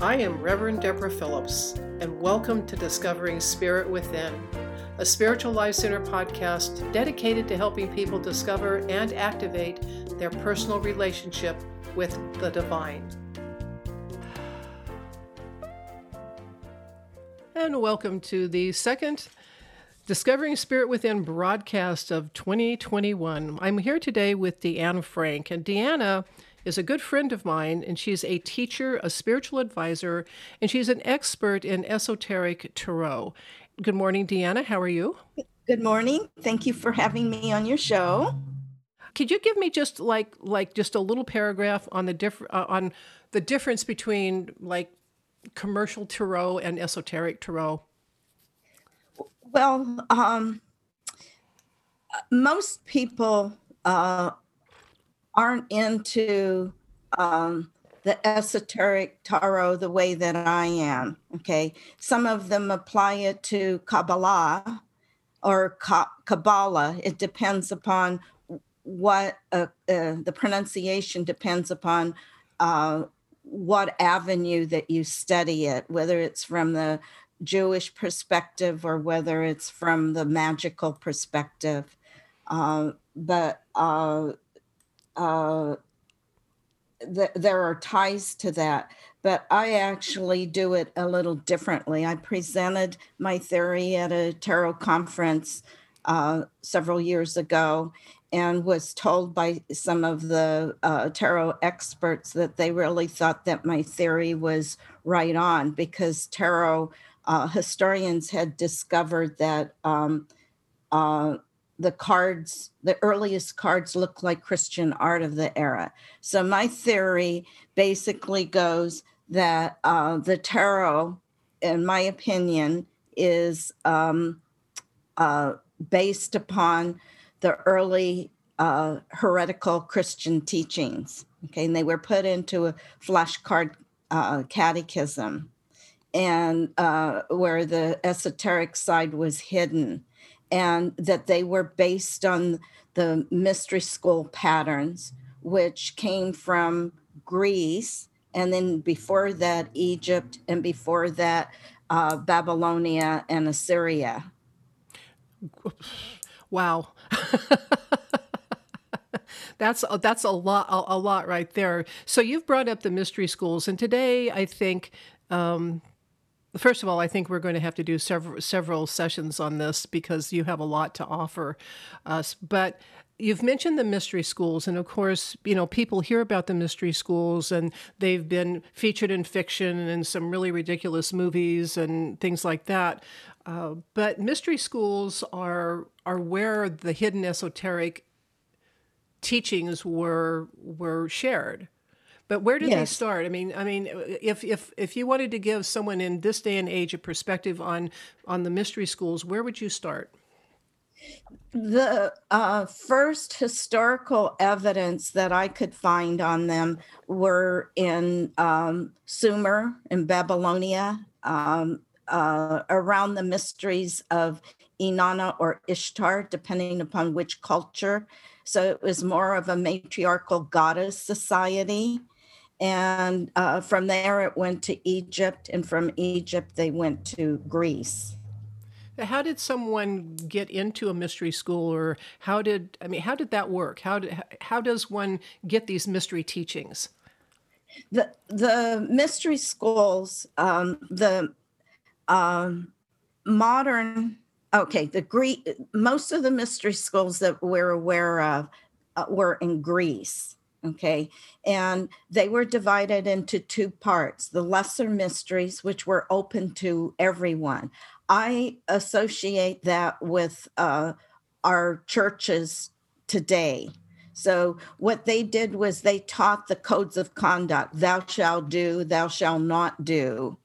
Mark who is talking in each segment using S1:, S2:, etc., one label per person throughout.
S1: I am Reverend Deborah Phillips, and welcome to Discovering Spirit Within, a spiritual life center podcast dedicated to helping people discover and activate their personal relationship with the divine. And welcome to the second Discovering Spirit Within broadcast of 2021. I'm here today with Deanna Frank, and Deanna is a good friend of mine, and she's a teacher, a spiritual advisor, and she's an expert in esoteric tarot. Good morning, Deanna. How are you?
S2: Good morning. Thank you for having me on your show.
S1: Could you give me just like like just a little paragraph on the diff- uh, on the difference between like commercial tarot and esoteric tarot?
S2: Well, um, most people uh, aren't into um, the esoteric tarot the way that I am. Okay. Some of them apply it to Kabbalah or Kabbalah. It depends upon what uh, uh, the pronunciation depends upon uh, what avenue that you study it, whether it's from the Jewish perspective or whether it's from the magical perspective. Uh, but uh, th- there are ties to that. But I actually do it a little differently. I presented my theory at a tarot conference uh, several years ago and was told by some of the uh, tarot experts that they really thought that my theory was right on because tarot uh, historians had discovered that um, uh, the cards, the earliest cards look like Christian art of the era. So my theory basically goes that uh, the tarot, in my opinion, is um, uh, based upon the early uh, heretical Christian teachings. Okay, and they were put into a flashcard uh, catechism, and uh, where the esoteric side was hidden and that they were based on the mystery school patterns, which came from Greece, and then before that, Egypt, and before that, uh, Babylonia and Assyria.
S1: Wow. that's that's a lot a, a, lot right there. So you've brought up the mystery schools, and today I think um, First of all, I think we're going to have to do several several sessions on this because you have a lot to offer us. But you've mentioned the mystery schools, and of course, you know people hear about the mystery schools, and they've been featured in fiction and some really ridiculous movies and things like that. Uh, but mystery schools are are where the hidden esoteric teachings were were shared. But where did yes. they start? I mean, I mean, if if if you wanted to give someone in this day and age a perspective on on the mystery schools, where would you start?
S2: The uh, first historical evidence that I could find on them were in um, Sumer in Babylonia, um, uh, around the mysteries of Inanna or Ishtar, depending upon which culture. So it was more of a matriarchal goddess society. And uh, from there, it went to Egypt. And from Egypt, they went to Greece.
S1: How did someone get into a mystery school, or how did I mean? How did that work? How did how does one get these mystery teachings?
S2: The the mystery schools, um, the um, modern okay, the Greek most of the mystery schools that we're aware of uh, were in Greece Okay. And they were divided into two parts the lesser mysteries, which were open to everyone. I associate that with uh, our churches today. So, what they did was they taught the codes of conduct thou shalt do, thou shalt not do.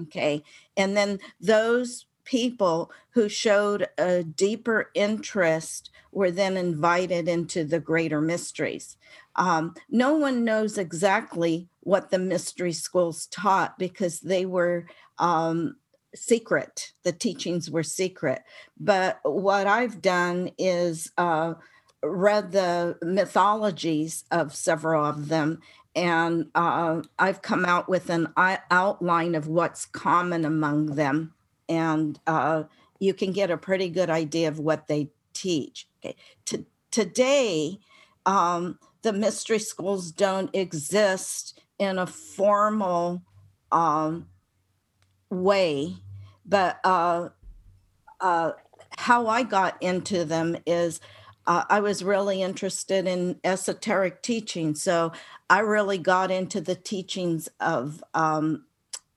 S2: Okay. And then those people who showed a deeper interest were then invited into the greater mysteries. Um, no one knows exactly what the mystery schools taught because they were um, secret. The teachings were secret. But what I've done is uh, read the mythologies of several of them and uh, I've come out with an outline of what's common among them, and uh, you can get a pretty good idea of what they teach. Okay, to, today, um, the mystery schools don't exist in a formal um, way, but uh, uh, how I got into them is uh, I was really interested in esoteric teaching. So I really got into the teachings of um,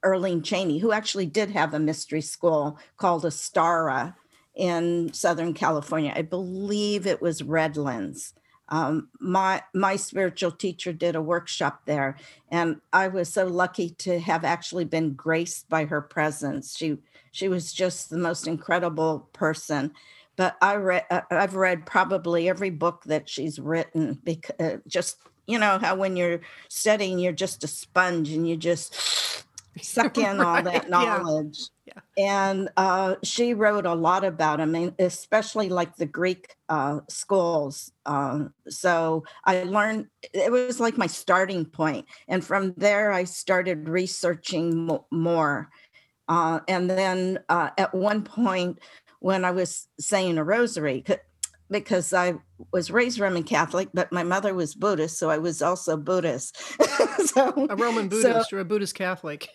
S2: Earlyne Chaney, who actually did have a mystery school called Astara in Southern California. I believe it was Redlands. Um, my my spiritual teacher did a workshop there, and I was so lucky to have actually been graced by her presence. She she was just the most incredible person. But I read uh, I've read probably every book that she's written because uh, just you know how when you're studying you're just a sponge and you just suck in right. all that knowledge. Yeah. yeah. And uh, she wrote a lot about them, especially like the Greek uh, schools. Um, so I learned, it was like my starting point. And from there, I started researching mo- more. Uh, and then uh, at one point, when I was saying a rosary, because I was raised Roman Catholic, but my mother was Buddhist, so I was also Buddhist.
S1: so, a Roman Buddhist so, or a Buddhist Catholic.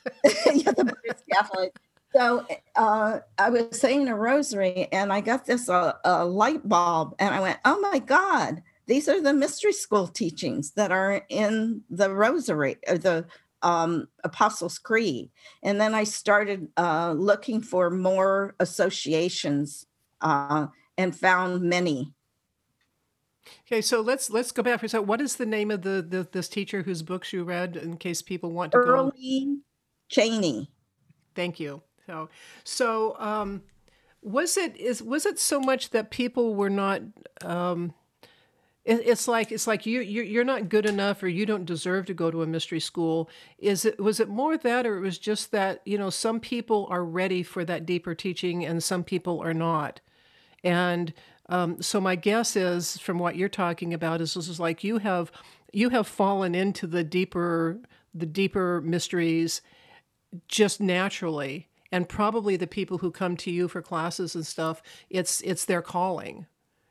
S2: yeah, the Buddhist Catholic. So uh, I was saying a rosary, and I got this uh, a light bulb, and I went, "Oh my God, these are the mystery school teachings that are in the rosary, or the um, Apostles' Creed." And then I started uh, looking for more associations uh, and found many.
S1: Okay, so let's let's go back for a second. What is the name of the, the this teacher whose books you read, in case people want to
S2: Early
S1: go?
S2: Chaney.
S1: Thank you. So, so um, was it is was it so much that people were not? Um, it, it's like it's like you you you're not good enough, or you don't deserve to go to a mystery school. Is it was it more that, or it was just that you know some people are ready for that deeper teaching, and some people are not, and um, so my guess is, from what you're talking about, is this is like you have you have fallen into the deeper the deeper mysteries just naturally. And probably the people who come to you for classes and stuff it's it's their calling.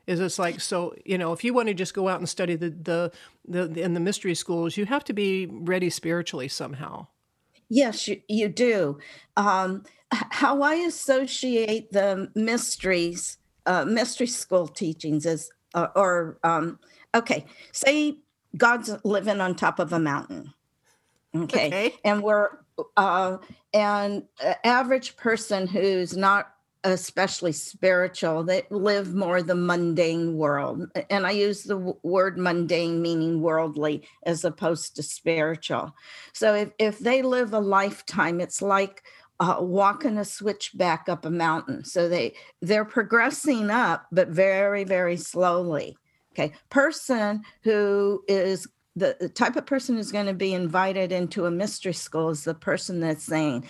S1: Is it's like so you know if you want to just go out and study the the, the in the mystery schools you have to be ready spiritually somehow.
S2: Yes you, you do. Um, how i associate the mysteries uh, mystery school teachings is uh, or um, okay say god's living on top of a mountain okay, okay. and we're uh, and average person who's not especially spiritual they live more the mundane world and i use the w- word mundane meaning worldly as opposed to spiritual so if, if they live a lifetime it's like uh, walking a switchback up a mountain so they they're progressing up but very very slowly okay person who is the, the type of person who's going to be invited into a mystery school is the person that's saying,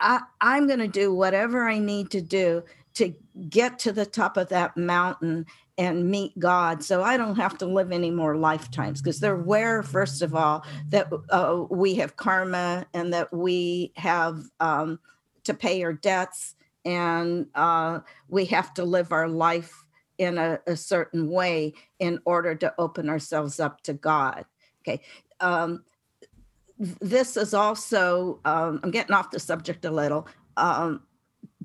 S2: I, I'm going to do whatever I need to do to get to the top of that mountain and meet God. So I don't have to live any more lifetimes because they're aware, first of all, that uh, we have karma and that we have um, to pay our debts and uh, we have to live our life in a, a certain way in order to open ourselves up to God. Okay. Um, this is also, um, I'm getting off the subject a little, um,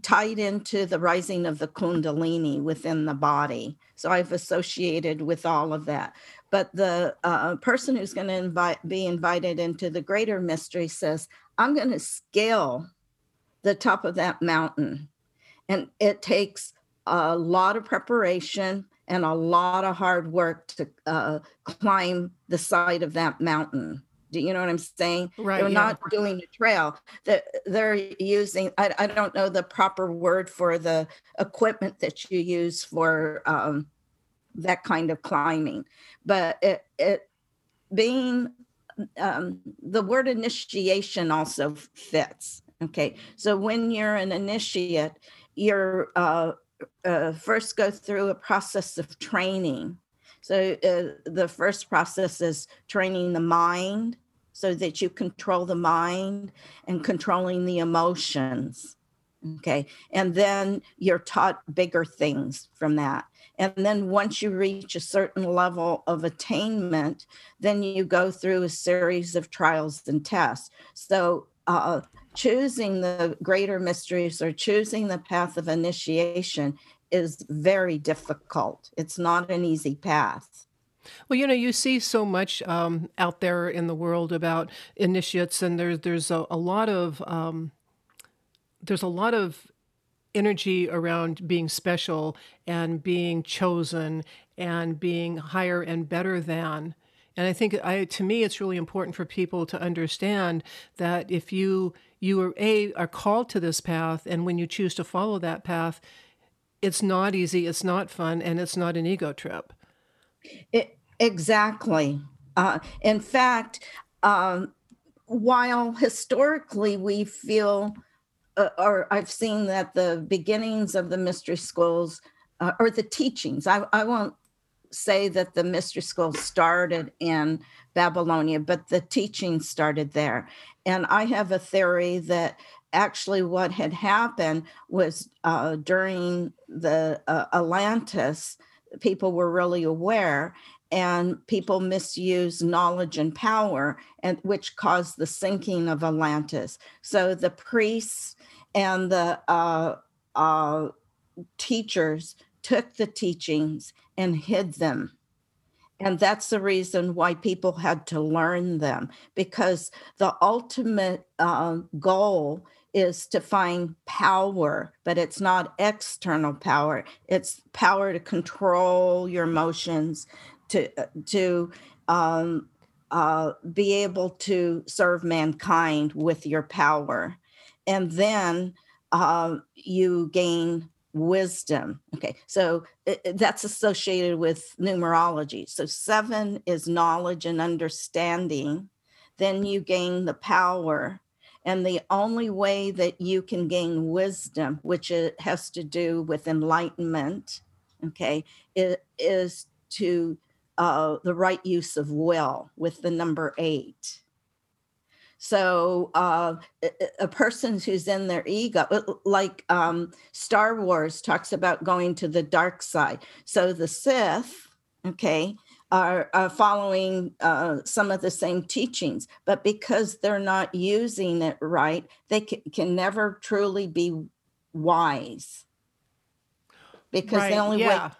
S2: tied into the rising of the Kundalini within the body. So I've associated with all of that. But the uh, person who's going to invite, be invited into the greater mystery says, I'm going to scale the top of that mountain. And it takes a lot of preparation and a lot of hard work to uh, climb the side of that mountain. Do you know what I'm saying?
S1: Right.
S2: They're
S1: yeah.
S2: not doing a trail. They're using. I, I don't know the proper word for the equipment that you use for um, that kind of climbing, but it it being um, the word initiation also fits. Okay, so when you're an initiate, you're uh, uh, first go through a process of training. So uh, the first process is training the mind so that you control the mind and controlling the emotions. Okay. And then you're taught bigger things from that. And then once you reach a certain level of attainment, then you go through a series of trials and tests. So, uh, choosing the greater mysteries or choosing the path of initiation is very difficult. It's not an easy path.
S1: Well, you know, you see so much um, out there in the world about initiates, and there's there's a, a lot of um, there's a lot of energy around being special and being chosen and being higher and better than. And I think I to me it's really important for people to understand that if you you are a are called to this path and when you choose to follow that path, it's not easy, it's not fun, and it's not an ego trip.
S2: It, exactly. Uh, in fact, um, while historically we feel, uh, or I've seen that the beginnings of the mystery schools uh, or the teachings, I, I won't say that the mystery school started in Babylonia, but the teaching started there. And I have a theory that actually what had happened was uh, during the uh, Atlantis, people were really aware and people misused knowledge and power and which caused the sinking of atlantis so the priests and the uh, uh, teachers took the teachings and hid them and that's the reason why people had to learn them because the ultimate uh, goal is to find power, but it's not external power. It's power to control your emotions, to uh, to um, uh, be able to serve mankind with your power, and then uh, you gain wisdom. Okay, so it, that's associated with numerology. So seven is knowledge and understanding. Then you gain the power and the only way that you can gain wisdom, which it has to do with enlightenment, okay, it is to uh, the right use of will with the number eight. So uh, a person who's in their ego, uh, like um, Star Wars talks about going to the dark side. So the Sith, okay, are, are following uh, some of the same teachings, but because they're not using it right, they can, can never truly be wise. Because right, the only yeah. way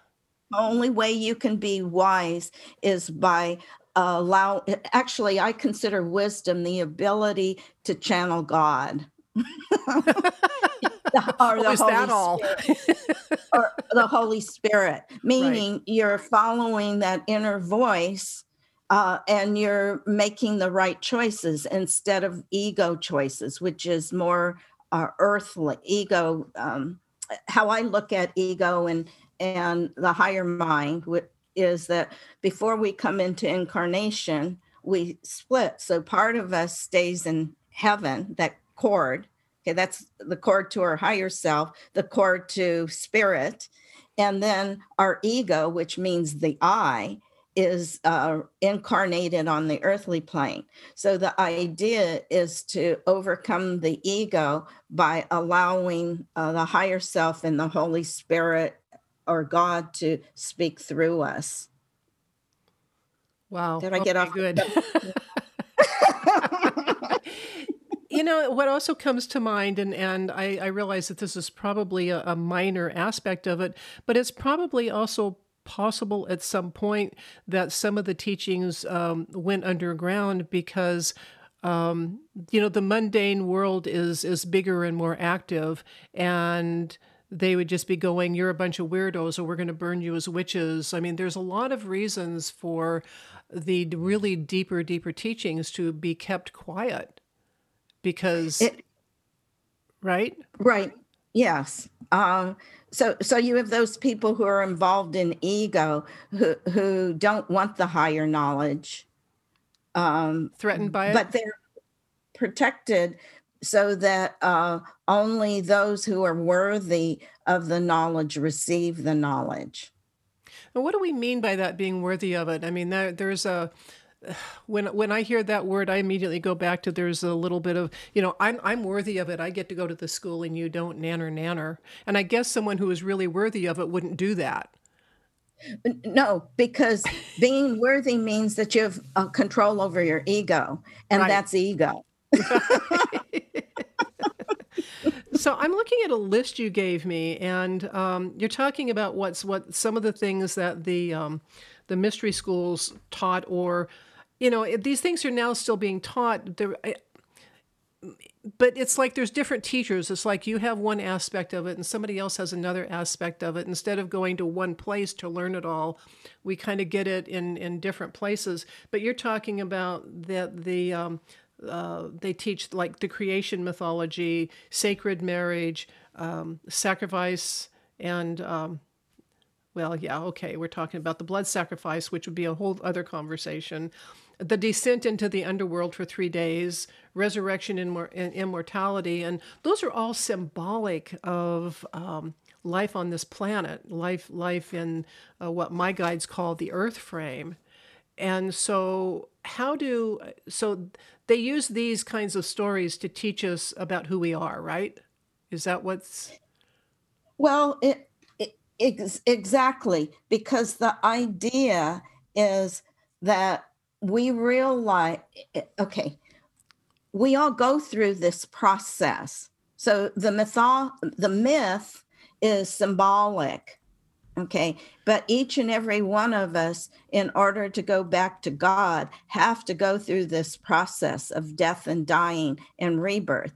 S2: only way you can be wise is by allow actually i consider wisdom the ability to channel god
S1: or the is Holy all?
S2: or the Holy Spirit, meaning right. you're following that inner voice uh, and you're making the right choices instead of ego choices, which is more uh, earthly ego. Um, how I look at ego and and the higher mind is that before we come into incarnation, we split. So part of us stays in heaven, that cord, Okay, that's the cord to our higher self, the cord to spirit. And then our ego, which means the I, is uh, incarnated on the earthly plane. So the idea is to overcome the ego by allowing uh, the higher self and the Holy Spirit or God to speak through us.
S1: Wow.
S2: Did I okay, get off?
S1: Good. you know what also comes to mind and, and I, I realize that this is probably a, a minor aspect of it but it's probably also possible at some point that some of the teachings um, went underground because um, you know the mundane world is is bigger and more active and they would just be going you're a bunch of weirdos or we're going to burn you as witches. I mean there's a lot of reasons for the really deeper deeper teachings to be kept quiet because it, right?
S2: Right. Yes. Um so so you have those people who are involved in ego who who don't want the higher knowledge.
S1: Um threatened by it?
S2: but they're protected so that uh only those who are worthy of the knowledge receive the knowledge
S1: And what do we mean by that being worthy of it? I mean, there, there's a when when I hear that word, I immediately go back to there's a little bit of you know I'm I'm worthy of it. I get to go to the school and you don't nanner nanner. And I guess someone who is really worthy of it wouldn't do that.
S2: No, because being worthy means that you have uh, control over your ego, and right. that's ego.
S1: so I'm looking at a list you gave me, and um, you're talking about what's what some of the things that the um, the mystery schools taught, or you know, these things are now still being taught. There, but it's like there's different teachers. It's like you have one aspect of it, and somebody else has another aspect of it. Instead of going to one place to learn it all, we kind of get it in in different places. But you're talking about that the um, uh, they teach like the creation mythology, sacred marriage, um, sacrifice, and um, well, yeah, okay, we're talking about the blood sacrifice, which would be a whole other conversation. The descent into the underworld for three days, resurrection and immortality, and those are all symbolic of um, life on this planet, life, life in uh, what my guides call the Earth frame. And so, how do so they use these kinds of stories to teach us about who we are, right? Is that what's
S2: well, it, it ex- exactly because the idea is that we realize eh, okay, we all go through this process. So the myth the myth is symbolic Okay. But each and every one of us, in order to go back to God, have to go through this process of death and dying and rebirth.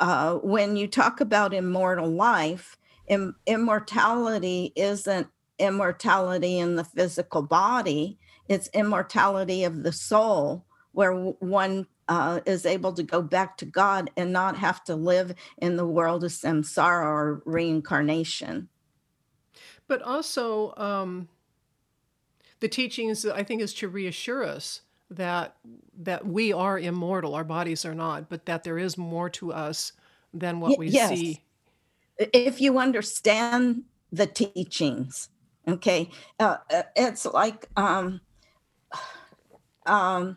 S2: Uh, when you talk about immortal life, Im- immortality isn't immortality in the physical body, it's immortality of the soul, where one uh, is able to go back to God and not have to live in the world of samsara or reincarnation.
S1: But also, um, the teachings I think is to reassure us that that we are immortal, our bodies are not, but that there is more to us than what we yes. see.
S2: If you understand the teachings, okay, uh, uh, it's like um, um,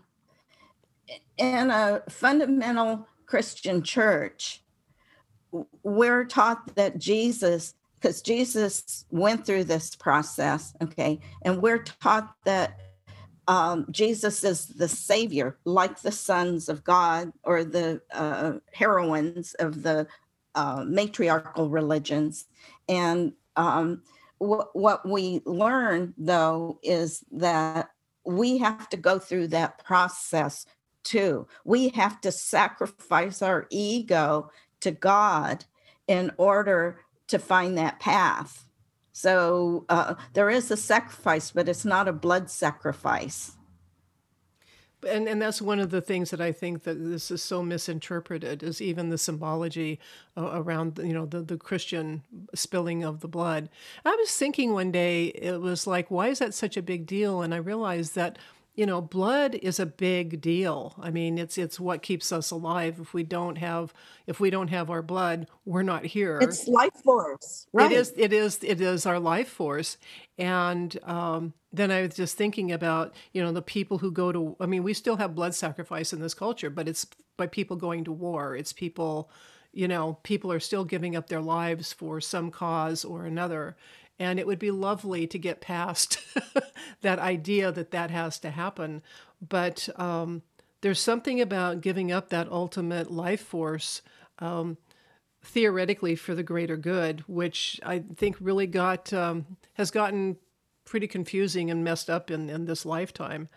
S2: in a fundamental Christian church, we're taught that Jesus because Jesus went through this process, okay, and we're taught that um, Jesus is the savior, like the sons of God or the uh, heroines of the uh, matriarchal religions. And um, wh- what we learn, though, is that we have to go through that process too. We have to sacrifice our ego to God in order to find that path. So uh, there is a sacrifice, but it's not a blood sacrifice.
S1: And and that's one of the things that I think that this is so misinterpreted is even the symbology uh, around you know the the Christian spilling of the blood. I was thinking one day it was like why is that such a big deal? And I realized that you know, blood is a big deal. I mean, it's it's what keeps us alive. If we don't have if we don't have our blood, we're not here.
S2: It's life force, right?
S1: It is. It is. It is our life force. And um, then I was just thinking about you know the people who go to. I mean, we still have blood sacrifice in this culture, but it's by people going to war. It's people. You know, people are still giving up their lives for some cause or another. And it would be lovely to get past that idea that that has to happen. But um, there's something about giving up that ultimate life force. Um, theoretically for the greater good, which I think really got um, has gotten pretty confusing and messed up in, in this lifetime.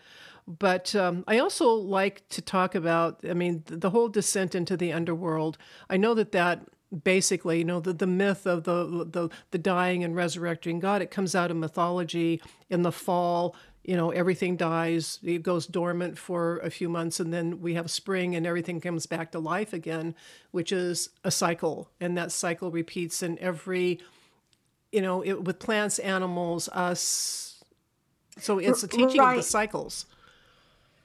S1: But um, I also like to talk about, I mean, the whole descent into the underworld. I know that that basically you know the, the myth of the, the the dying and resurrecting god it comes out of mythology in the fall you know everything dies it goes dormant for a few months and then we have spring and everything comes back to life again which is a cycle and that cycle repeats in every you know it, with plants animals us so it's a teaching right. of the cycles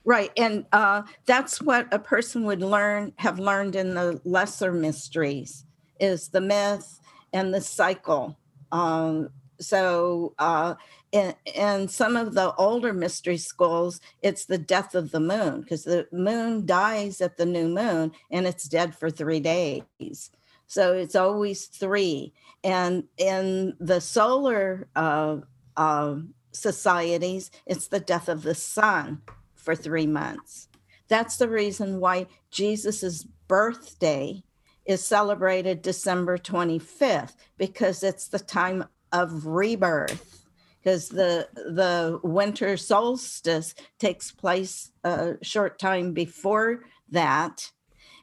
S2: Right. And uh, that's what a person would learn, have learned in the lesser mysteries is the myth and the cycle. Um, so uh, in, in some of the older mystery schools, it's the death of the moon because the moon dies at the new moon and it's dead for three days. So it's always three. And in the solar uh, uh, societies, it's the death of the sun for three months. That's the reason why Jesus's birthday is celebrated December 25th because it's the time of rebirth because the the winter solstice takes place a short time before that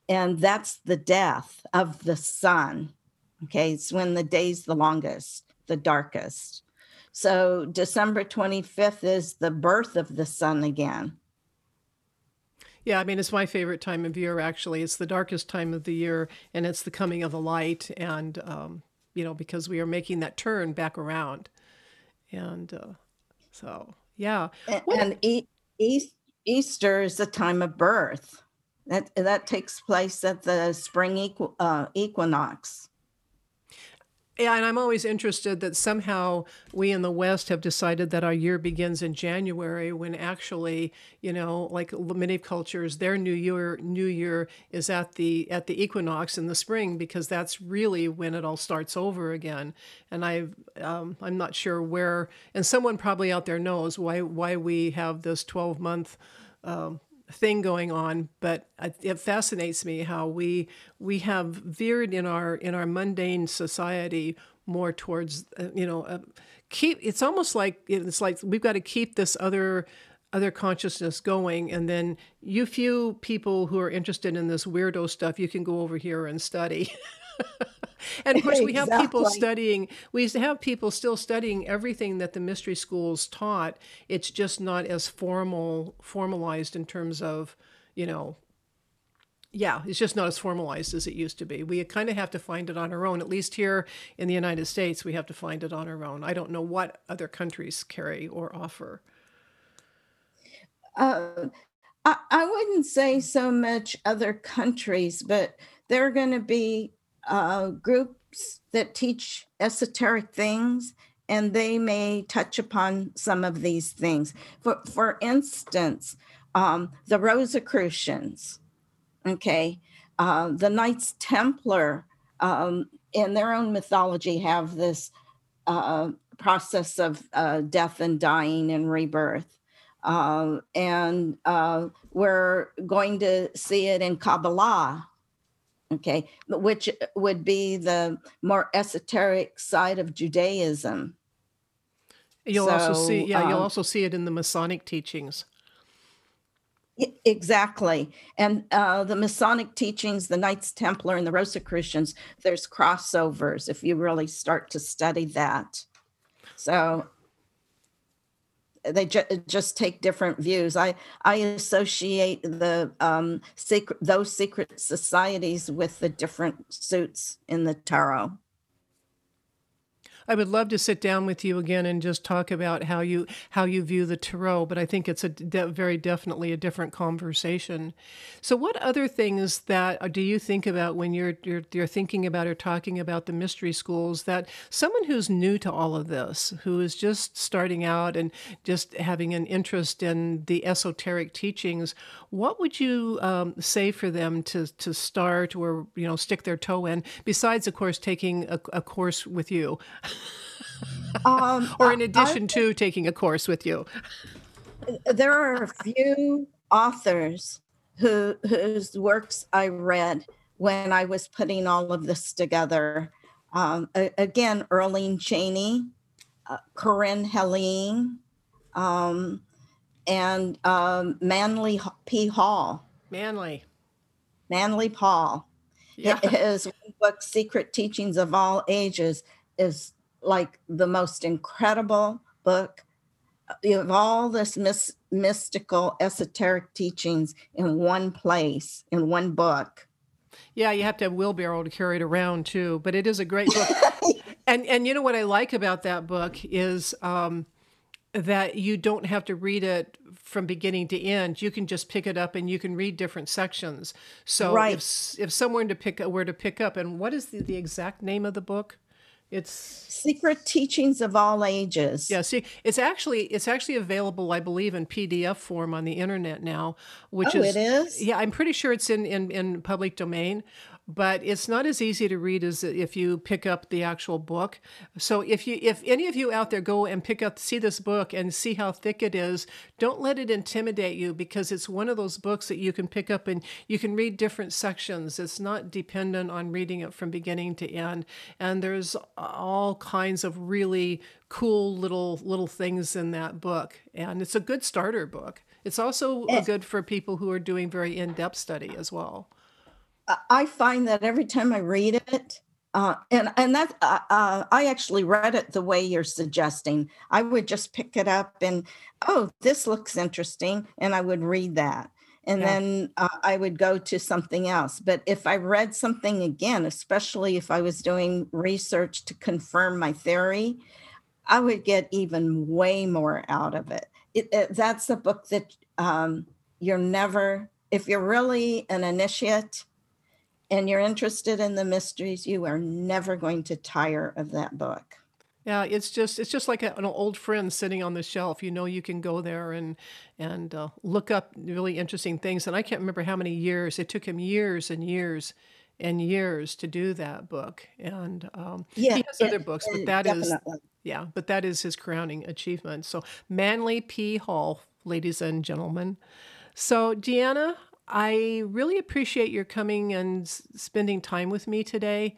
S2: and that's the death of the sun okay? It's when the day's the longest the darkest. So december 25th is the birth of the sun again
S1: yeah, I mean, it's my favorite time of year, actually. It's the darkest time of the year, and it's the coming of the light. And, um, you know, because we are making that turn back around. And uh, so, yeah.
S2: And, and e- Easter is the time of birth. That, that takes place at the spring equi- uh, equinox.
S1: Yeah, and I'm always interested that somehow we in the West have decided that our year begins in January when actually, you know, like many cultures, their new year new year is at the at the equinox in the spring because that's really when it all starts over again. And I um, I'm not sure where, and someone probably out there knows why why we have this 12 month um, thing going on but it fascinates me how we we have veered in our in our mundane society more towards uh, you know uh, keep it's almost like it's like we've got to keep this other other consciousness going and then you few people who are interested in this weirdo stuff you can go over here and study and of course, we have people studying, we have people still studying everything that the mystery schools taught. It's just not as formal, formalized in terms of, you know, yeah, it's just not as formalized as it used to be. We kind of have to find it on our own. At least here in the United States, we have to find it on our own. I don't know what other countries carry or offer.
S2: Uh, I, I wouldn't say so much other countries, but there are going to be uh, groups that teach esoteric things and they may touch upon some of these things. For, for instance, um, the Rosicrucians, okay, uh, the Knights Templar um, in their own mythology have this uh, process of uh, death and dying and rebirth. Uh, and uh, we're going to see it in Kabbalah okay, which would be the more esoteric side of Judaism.
S1: You'll so, also see, yeah, um, you'll also see it in the Masonic teachings.
S2: Exactly. And uh, the Masonic teachings, the Knights Templar and the Rosicrucians, there's crossovers if you really start to study that. So they ju- just take different views. I I associate the um, secret those secret societies with the different suits in the tarot.
S1: I would love to sit down with you again and just talk about how you how you view the tarot, but I think it's a de- very definitely a different conversation. So, what other things that uh, do you think about when you're you're, you're thinking about or talking about the mystery schools? That someone who's new to all of this, who is just starting out and just having an interest in the esoteric teachings, what would you um, say for them to to start or you know stick their toe in? Besides, of course, taking a, a course with you. um, or in addition I, to taking a course with you?
S2: There are a few authors who whose works I read when I was putting all of this together. Um, again, Earlyne Chaney, uh, Corinne Heline, um, and um, Manly P. Hall.
S1: Manly.
S2: Manly Paul. Yeah. His book, Secret Teachings of All Ages, is like the most incredible book. You have all this mis- mystical, esoteric teachings in one place, in one book.
S1: Yeah, you have to have wheelbarrow to carry it around too, but it is a great book. and and you know what I like about that book is um, that you don't have to read it from beginning to end. You can just pick it up and you can read different sections. So right. if if someone to pick were to pick up, and what is the, the exact name of the book? It's
S2: Secret Teachings of All Ages.
S1: yeah. See, it's actually it's actually available, I believe, in PDF form on the internet now, which
S2: Oh,
S1: is
S2: it is?
S1: yeah. I'm pretty sure it's in in in public domain. But it's not as easy to read as if you pick up the actual book. So if you if any of you out there go and pick up see this book and see how thick it is, don't let it intimidate you because it's one of those books that you can pick up and you can read different sections. It's not dependent on reading it from beginning to end. And there's all kinds of really cool little little things in that book. And it's a good starter book. It's also good for people who are doing very in-depth study as well.
S2: I- find that every time I read it, uh, and and that uh, uh, I actually read it the way you're suggesting. I would just pick it up and oh, this looks interesting, and I would read that, and
S1: Yeah.
S2: then uh, I would go to something else. But if I read something again, especially if I was doing research to confirm my theory, I would get even way more out of it. it, it that's a book that um, you're never, if you're really an initiate and you're interested in the mysteries, you are never going to tire of that book.
S1: Yeah, it's just it's just like a, an old friend sitting on the shelf. You know, you can go there and and uh, look up really interesting things. And I can't remember how many years it took him years and years and years to do that book. And um,
S2: Yeah,
S1: he has
S2: it-
S1: other books, but that is yeah, but that is his crowning achievement. So Manly P. Hall, ladies and gentlemen. So Deanna, I really appreciate your coming and spending time with me today.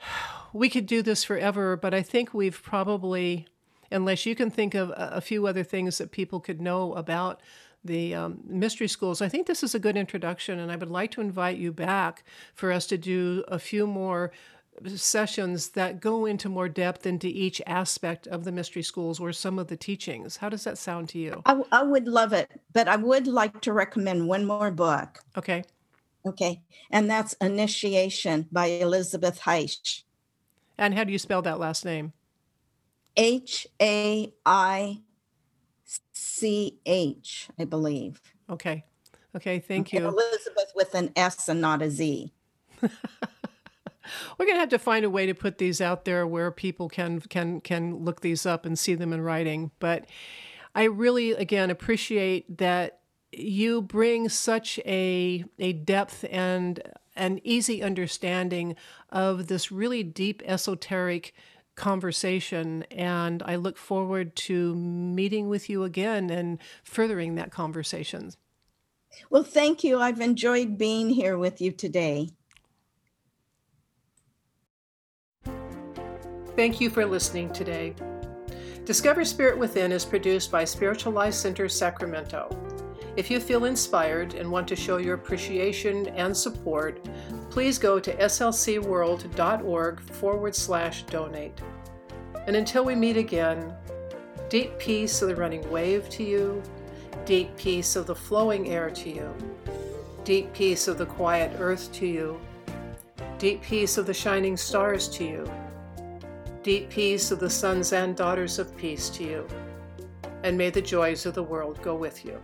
S1: We could do this forever, but I think we've probably, unless you can think of a, a few other things that people could know about the um, mystery schools, I think this is a good introduction, and I would like to invite you back for us to do a few more sessions that go into more depth into each aspect of the mystery schools or some of the teachings. How does that sound to you?
S2: I would love it, but I would like to recommend one more book.
S1: Okay.
S2: Okay. And that's Initiation by Elisabeth Haich.
S1: And how do you spell that last name?
S2: H A I C H, I believe.
S1: Okay. Okay. Thank
S2: And
S1: you.
S2: Elizabeth with an S and not a Z.
S1: We're gonna have to find a way to put these out there where people can can can look these up and see them in writing. But I really again appreciate that you bring such a a depth and an easy understanding of this really deep esoteric conversation and I look forward to meeting with you again and furthering that conversation.
S2: Well, thank you. I've enjoyed being here with you today.
S1: Thank you for listening today. Discover Spirit Within is produced by Spiritual Life Center Sacramento. If you feel inspired and want to show your appreciation and support, please go to slcworld.org forward slash donate. And until we meet again, deep peace of the running wave to you, deep peace of the flowing air to you, deep peace of the quiet earth to you, deep peace of the shining stars to you deep peace of the sons and daughters of peace to you, and may the joys of the world go with you.